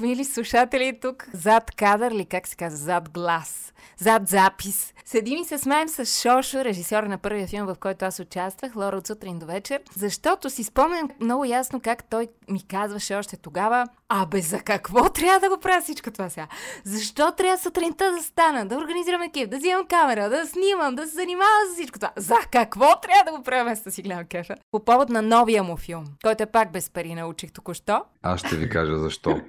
Мили слушатели, тук зад кадър ли, как се казва, зад глас, зад запис. Седим и се смеем с Шошо, режисьор на първия филм, в който аз участвах, Лора от сутрин до вечер, защото си спомням много ясно как той ми казваше още тогава, абе за какво трябва да го правя всичко това сега? Защо трябва сутринта да стана, да организирам екип, да взимам камера, да снимам, да се занимавам с всичко това? За какво трябва да го правя вместо да си гледам кефа? По повод на новия му филм, който е пак без пари, научих току-що. Аз ще ви кажа защо.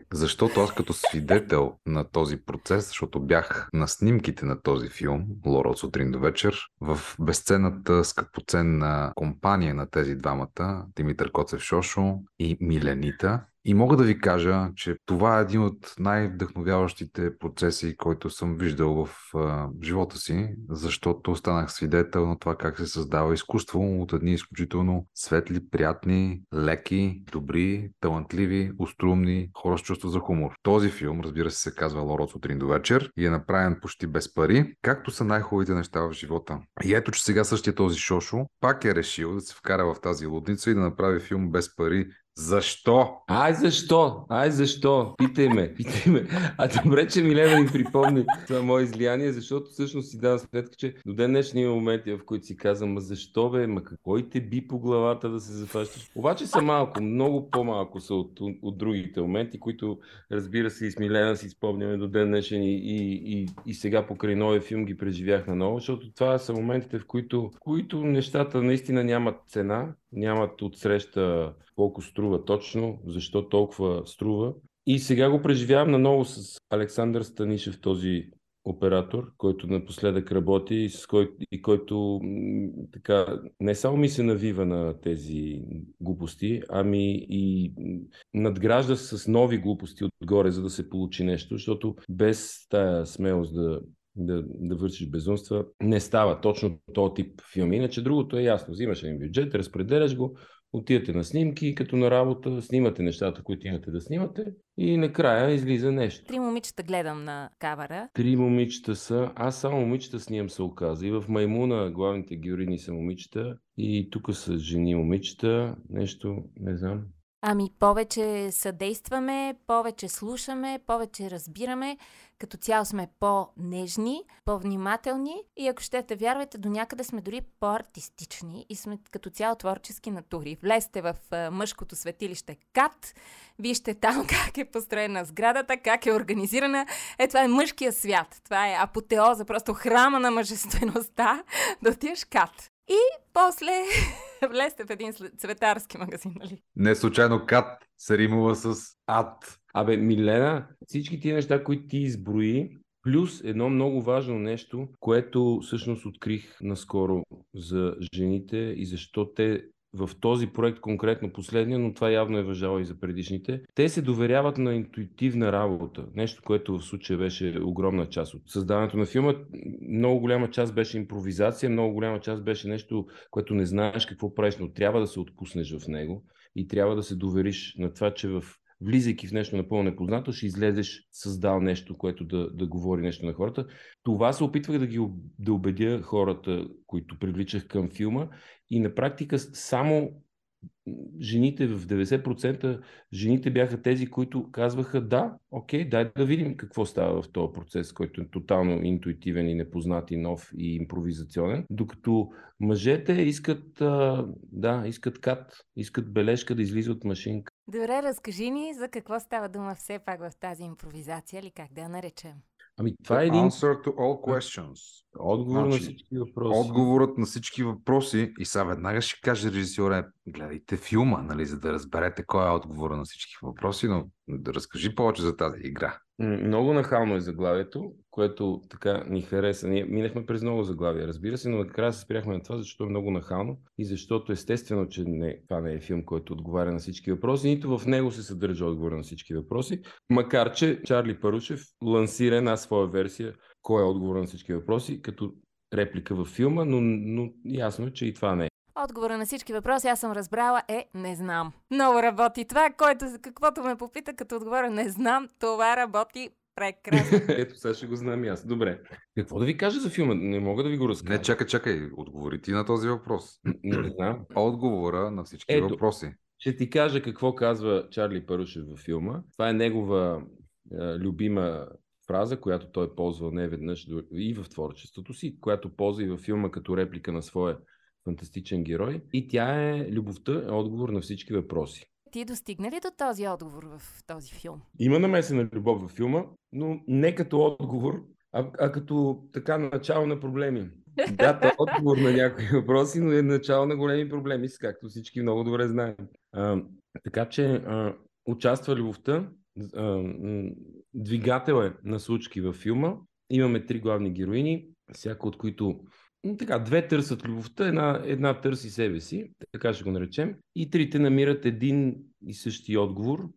Защото аз като свидетел на този процес, защото бях на снимките на този филм, Лора от сутрин до вечер, в безценната скъпоценна компания на тези двамата, Димитър Коцев Шошо и Миленита, и мога да ви кажа, че това е един от най-вдъхновяващите процеси, който съм виждал в а, живота си, защото станах свидетел на това как се създава изкуство от едни изключително светли, приятни, леки, добри, талантливи, уструмни хора с чувство за хумор. Този филм, разбира се, се казва Лоро от сутрин до вечер и е направен почти без пари, както са най-хубавите неща в живота. И ето, че сега същия този Шошо пак е решил да се вкара в тази лудница и да направи филм без пари защо? Ай, защо? Ай, защо? Питай ме, питай ме. А добре, че Милена ми припомни това мое излияние, защото всъщност си давам сметка, че до ден днешни има моменти, в които си казвам, ма защо бе, ма какво те би по главата да се зафащаш? Обаче са малко, много по-малко са от, от другите моменти, които разбира се и с Милена си спомняме до ден днешен и, и, и, и сега покрай новия филм ги преживях на ново, защото това са моментите, в които, които нещата наистина нямат цена, нямат отсреща колко струва точно, защо толкова струва. И сега го преживявам наново с Александър Станишев, този оператор, който напоследък работи и, с кой, и който така не само ми се навива на тези глупости, ами и надгражда с нови глупости отгоре, за да се получи нещо, защото без тая смелост да да, да вършиш безумства. Не става точно този тип филми. Иначе другото е ясно. Взимаш един бюджет, разпределяш го, отивате на снимки, като на работа, снимате нещата, които имате да снимате и накрая излиза нещо. Три момичета гледам на кавара. Три момичета са. Аз само момичета снимам се оказа. И в Маймуна главните героини са момичета и тук са жени момичета. Нещо, не знам. Ами повече съдействаме, повече слушаме, повече разбираме. Като цяло сме по-нежни, по-внимателни и ако щете вярвайте, до някъде сме дори по-артистични и сме като цяло творчески натури. Влезте в мъжкото светилище КАТ, вижте там как е построена сградата, как е организирана. Е, това е мъжкия свят. Това е апотеоза, просто храма на мъжествеността. Да отидеш КАТ. И после влезте в един цветарски магазин, нали? Не случайно кат се римува с ад. Абе, Милена, всички тия неща, които ти изброи, плюс едно много важно нещо, което всъщност открих наскоро за жените и защо те в този проект конкретно последния, но това явно е въжало и за предишните, те се доверяват на интуитивна работа. Нещо, което в случая беше огромна част от създаването на филма. Много голяма част беше импровизация, много голяма част беше нещо, което не знаеш какво правиш, но трябва да се отпуснеш в него и трябва да се довериш на това, че в влизайки в нещо напълно непознато, ще излезеш създал нещо, което да, да говори нещо на хората. Това се опитвах да ги да убедя хората, които привличах към филма и на практика само жените в 90% жените бяха тези, които казваха да, окей, дай да видим какво става в този процес, който е тотално интуитивен и непознат и нов и импровизационен, докато мъжете искат, да, искат кат, искат бележка да излиза от машинка. Добре, разкажи ни за какво става дума все пак в тази импровизация или как да я наречем. Ами това е един... Answer to all questions. Отговор значи, на всички въпроси. Отговорът на всички въпроси и сега веднага ще каже режисьора, гледайте филма, нали, за да разберете кой е отговора на всички въпроси, но разкажи повече за тази игра. Много нахално е заглавието, което така ни хареса. Ние минахме през много заглавия, разбира се, но накрая се спряхме на това, защото е много нахално и защото естествено, че не, това не е филм, който отговаря на всички въпроси, нито в него се съдържа отговор на всички въпроси. Макар, че Чарли Парушев лансира една своя версия, кой е отговор на всички въпроси, като реплика във филма, но, но ясно е, че и това не е. Отговора на всички въпроси аз съм разбрала е не знам. Много работи това, което, каквото ме попита, като отговоря не знам, това работи прекрасно. Ето, сега ще го знам и аз. Добре. Какво да ви кажа за филма? Не мога да ви го разкажа. Не, чакай, чакай. Отговори ти на този въпрос. Не знам. Отговора на всички Ето, въпроси. Ще ти кажа какво казва Чарли Парушев във филма. Това е негова любима фраза, която той ползва не веднъж и в творчеството си, която ползва и във филма като реплика на своя фантастичен герой. И тя е любовта е отговор на всички въпроси. Ти достигна ли до този отговор в този филм? Има намесена любов във филма, но не като отговор, а, а като така начало на проблеми. Да, то отговор на някои въпроси, но е начало на големи проблеми, както всички много добре знаем. А, така че а, участва любовта, а, двигател е на случки във филма. Имаме три главни героини, всяко от които така, две търсят любовта, една, една търси себе си, така ще го наречем, и трите намират един и същи отговор,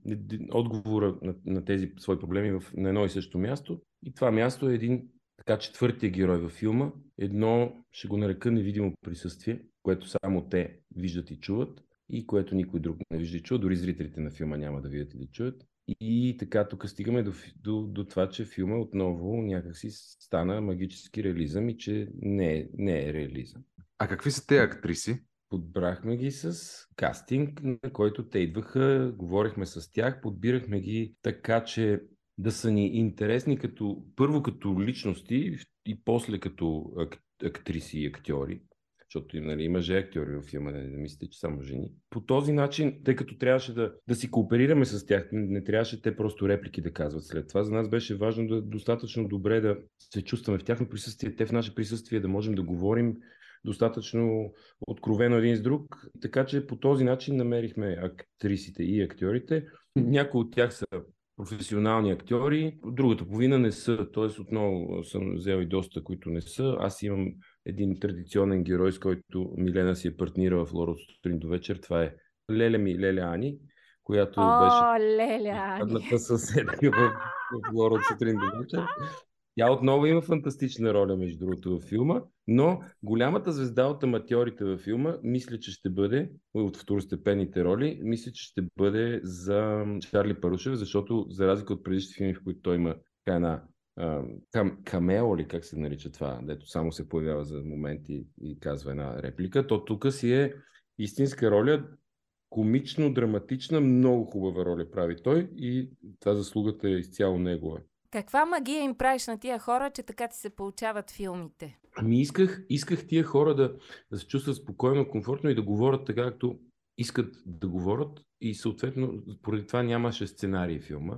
отговора на, на тези свои проблеми в, на едно и също място. И това място е един така четвъртия герой във филма, едно, ще го нарека невидимо присъствие, което само те виждат и чуват, и което никой друг не вижда и чува, дори зрителите на филма няма да видят и да чуят. И така, тук стигаме до, до, до това, че филма отново някакси стана магически реализъм и че не е, не е реализъм. А какви са те актриси? Подбрахме ги с кастинг, на който те идваха, говорихме с тях, подбирахме ги така, че да са ни интересни като, първо като личности и после като актриси и актьори защото нали, има мъже актьори в филма, не, не мислите, че само жени. По този начин, тъй като трябваше да, да си кооперираме с тях, не трябваше те просто реплики да казват след това. За нас беше важно да достатъчно добре да се чувстваме в тяхно присъствие, те в наше присъствие, да можем да говорим достатъчно откровено един с друг. Така че по този начин намерихме актрисите и актьорите. Някои от тях са професионални актьори, другата половина не са, т.е. отново съм взел и доста, които не са. Аз имам един традиционен герой, с който Милена си е партнира в Лоро сутрин до вечер. Това е Леля ми, Леля Ани, която О, беше Леля Ани. съседка в, в Лоро сутрин до вечер. Тя отново има фантастична роля, между другото, във филма, но голямата звезда от аматьорите във филма, мисля, че ще бъде, от второстепенните роли, мисля, че ще бъде за Чарли Парушев, защото за разлика от предишните филми, в които той има една кам, камео ли как се нарича това, дето само се появява за моменти и казва една реплика, то тук си е истинска роля, комично, драматична, много хубава роля прави той и това заслугата е изцяло негова. Каква магия им правиш на тия хора, че така ти се получават филмите? Ами исках, исках тия хора да, да се чувстват спокойно, комфортно и да говорят така, както искат да говорят и съответно поради това нямаше сценарий филма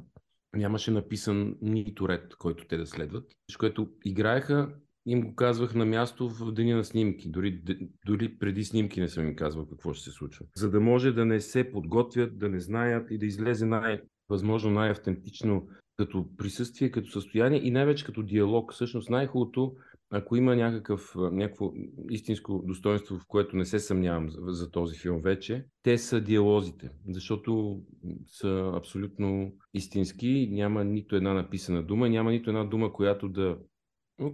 нямаше написан нито ред, който те да следват, с което играеха им го казвах на място в деня на снимки. Дори, дори преди снимки не съм им казвал какво ще се случва. За да може да не се подготвят, да не знаят и да излезе най- възможно най-автентично като присъствие, като състояние и най-вече като диалог. Всъщност най-хубавото ако има някакъв, някакво истинско достоинство, в което не се съмнявам за, за този филм вече, те са диалозите, защото са абсолютно истински, няма нито една написана дума, няма нито една дума, която да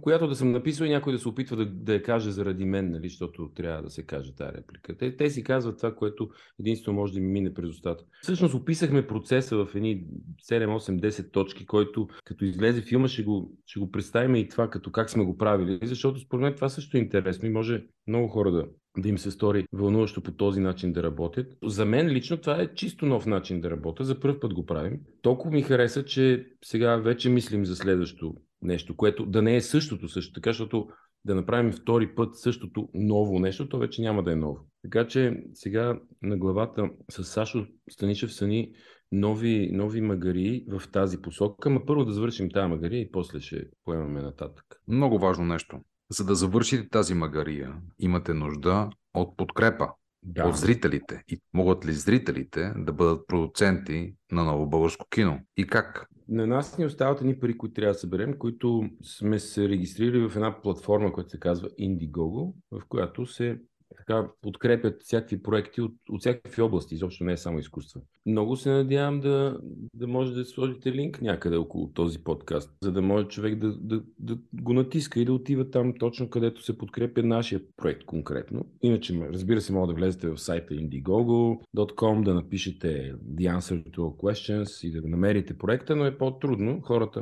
която да съм написал и някой да се опитва да, да я каже заради мен, нали, защото трябва да се каже тази реплика. Те, те си казват това, което единствено може да ми мине през устата. Всъщност описахме процеса в едни 7, 8, 10 точки, който като излезе филма ще го, ще го представим и това като как сме го правили, защото според мен това също е интересно и може много хора да, да им се стори вълнуващо по този начин да работят. За мен лично това е чисто нов начин да работя. За първ път го правим. Толкова ми хареса, че сега вече мислим за следващо нещо, което да не е същото също така, защото да направим втори път същото ново нещо, то вече няма да е ново. Така че сега на главата с Сашо Станишев са ни нови, нови магари в тази посока. Ма първо да завършим тази магария и после ще поемаме нататък. Много важно нещо. За да завършите тази магария, имате нужда от подкрепа да. от зрителите. И могат ли зрителите да бъдат продуценти на ново българско кино? И как? На нас ни остават едни пари, които трябва да съберем, които сме се регистрирали в една платформа, която се казва Indiegogo, в която се така подкрепят всякакви проекти от, от всякакви области, изобщо не е само изкуство. Много се надявам да, да може да сложите линк някъде около този подкаст, за да може човек да, да, да го натиска и да отива там точно където се подкрепя нашия проект конкретно. Иначе, разбира се, може да влезете в сайта indiegogo.com, да напишете The Answer to All Questions и да намерите проекта, но е по-трудно. Хората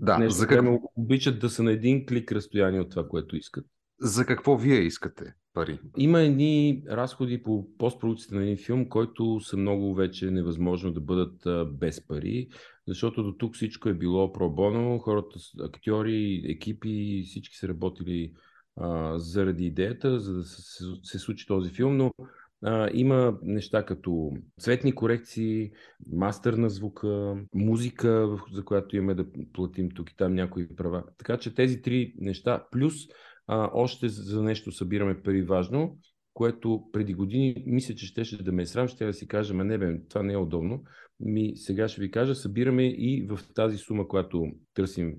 да, за как... обичат да са на един клик разстояние от това, което искат. За какво вие искате пари? Има едни разходи по постпродукцията на един филм, който са много вече невъзможно да бъдат без пари. защото до тук всичко е било пробоно, хората, актьори, екипи, всички са работили а, заради идеята, за да се, се случи този филм, но а, има неща като цветни корекции, мастър на звука, музика, за която имаме да платим тук и там някои права. Така че тези три неща, плюс а, още за нещо събираме пари важно, което преди години мисля, че щеше да ме е срам, ще да си кажа, не бе, това не е удобно. Ми, сега ще ви кажа, събираме и в тази сума, която търсим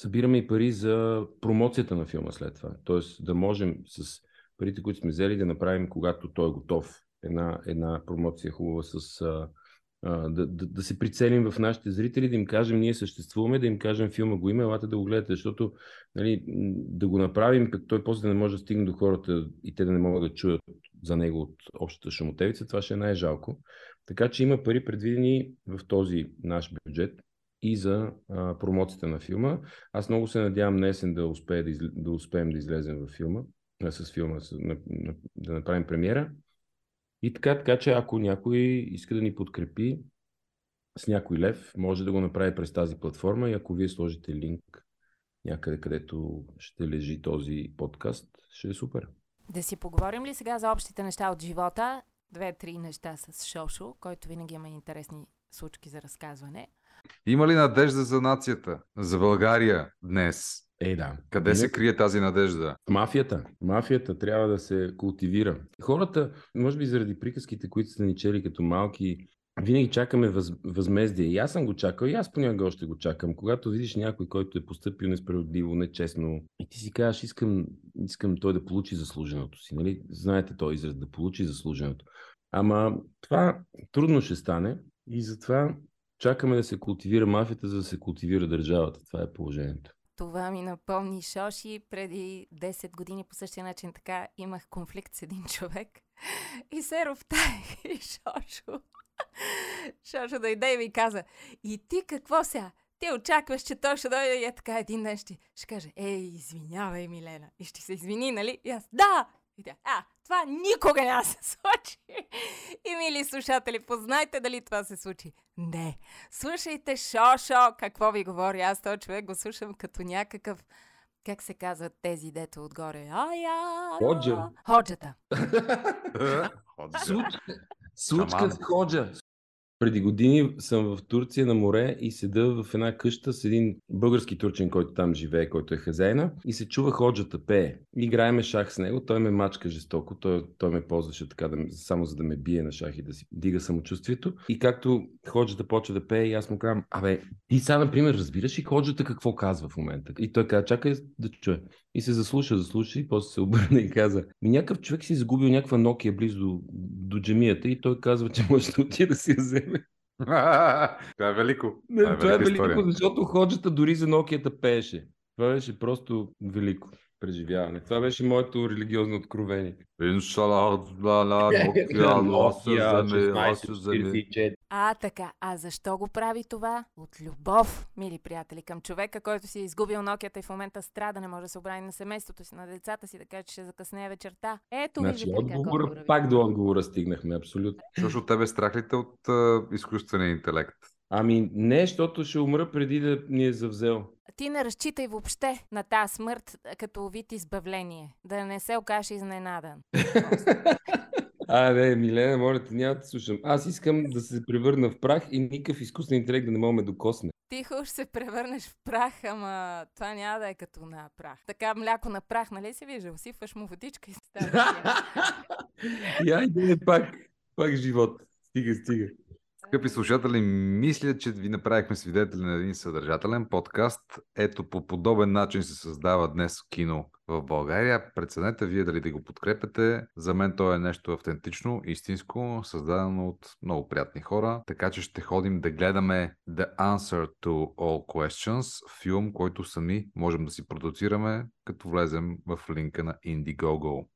събираме и пари за промоцията на филма след това. Тоест да можем с парите, които сме взели, да направим, когато той е готов, една, една промоция хубава с да, да, да се прицелим в нашите зрители, да им кажем, ние съществуваме, да им кажем, филма го има, елате да го гледате, защото нали, да го направим, като той после да не може да стигне до хората и те да не могат да чуят за него от общата шумотевица, това ще е най-жалко. Така че има пари предвидени в този наш бюджет и за а, промоцията на филма. Аз много се надявам днесен да, успее да, изл... да успеем да излезем в филма, с филма, с, на, на, да направим премиера. И така, така че ако някой иска да ни подкрепи с някой лев, може да го направи през тази платформа и ако вие сложите линк някъде, където ще лежи този подкаст, ще е супер. Да си поговорим ли сега за общите неща от живота? Две-три неща с Шошо, който винаги има интересни случки за разказване. Има ли надежда за нацията, за България днес? Е, да. Къде се крие тази надежда? Мафията. Мафията трябва да се култивира. Хората, може би заради приказките, които са ни чели като малки, винаги чакаме въз, възмездие. И аз съм го чакал, и аз понякога още го чакам. Когато видиш някой, който е поступил несправедливо, нечестно, и ти си кажеш, искам, искам той да получи заслуженото си. Нали? Знаете този израз, да получи заслуженото. Ама това трудно ще стане и затова чакаме да се култивира мафията, за да се култивира държавата. Това е положението. Това ми напомни Шоши. Преди 10 години по същия начин така имах конфликт с един човек. И се ровтаех и Шошо. Шошо дойде и ми каза, и ти какво сега? Ти очакваш, че той ще дойде и е така един ден ще, ще каже, ей, извинявай, Милена. И ще се извини, нали? И аз, да! И тя, а, това никога няма се случи. И, мили слушатели, познайте дали това се случи. Не. Слушайте Шо-Шо, какво ви говори. Аз този човек го слушам като някакъв как се казват тези дето отгоре? Ая! Ходжа. Ходжата. Случка, случка с ходжа. Преди години съм в Турция на море и седа в една къща с един български турчин, който там живее, който е хазяйна и се чува ходжата пее. Играеме шах с него, той ме мачка жестоко, той, той ме ползваше така, да, само за да ме бие на шах и да си дига самочувствието. И както ходжата почва да пее, и аз му казвам, абе, ти сега, например, разбираш ли ходжата какво казва в момента? И той каза, чакай да чуе. И се заслуша, заслуша и после се обърна и каза, ми някакъв човек си загубил някаква Nokia близо до, до джемията и той казва, че може да отиде да си я вземе. това е велико. Не, това е, това е велико, история. защото ходжата дори за Nokia пееше. Това беше просто велико преживяване. Това беше моето религиозно откровение. А, така. А защо го прави това? От любов, мили приятели, към човека, който си е изгубил нокията и в момента страда, не може да се обрани на семейството си, на децата си, да каже, че ще закъснее вечерта. Ето, значи, виждате отговор, как Пак до отговора стигнахме, абсолютно. Защото от тебе страх ли те от uh, изкуствения интелект? Ами не, защото ще умра преди да ни е завзел. Ти не разчитай въобще на тази смърт като вид избавление. Да не се окаже изненадан. А, не, Милена, моля те, няма да слушам. Аз искам да се превърна в прах и никакъв изкуствен интелект да не мога да докосне. Ти ще се превърнеш в прах, ама това няма да е като на прах. Така мляко на прах, нали си виждал? Сипваш му водичка и става. Я иде пак, пак живот. Стига, стига. Скъпи слушатели, мисля, че ви направихме свидетели на един съдържателен подкаст. Ето по подобен начин се създава днес кино в България. Преценете вие дали да го подкрепете. За мен то е нещо автентично, истинско, създадено от много приятни хора. Така че ще ходим да гледаме The Answer to All Questions, филм, който сами можем да си продуцираме, като влезем в линка на Indiegogo.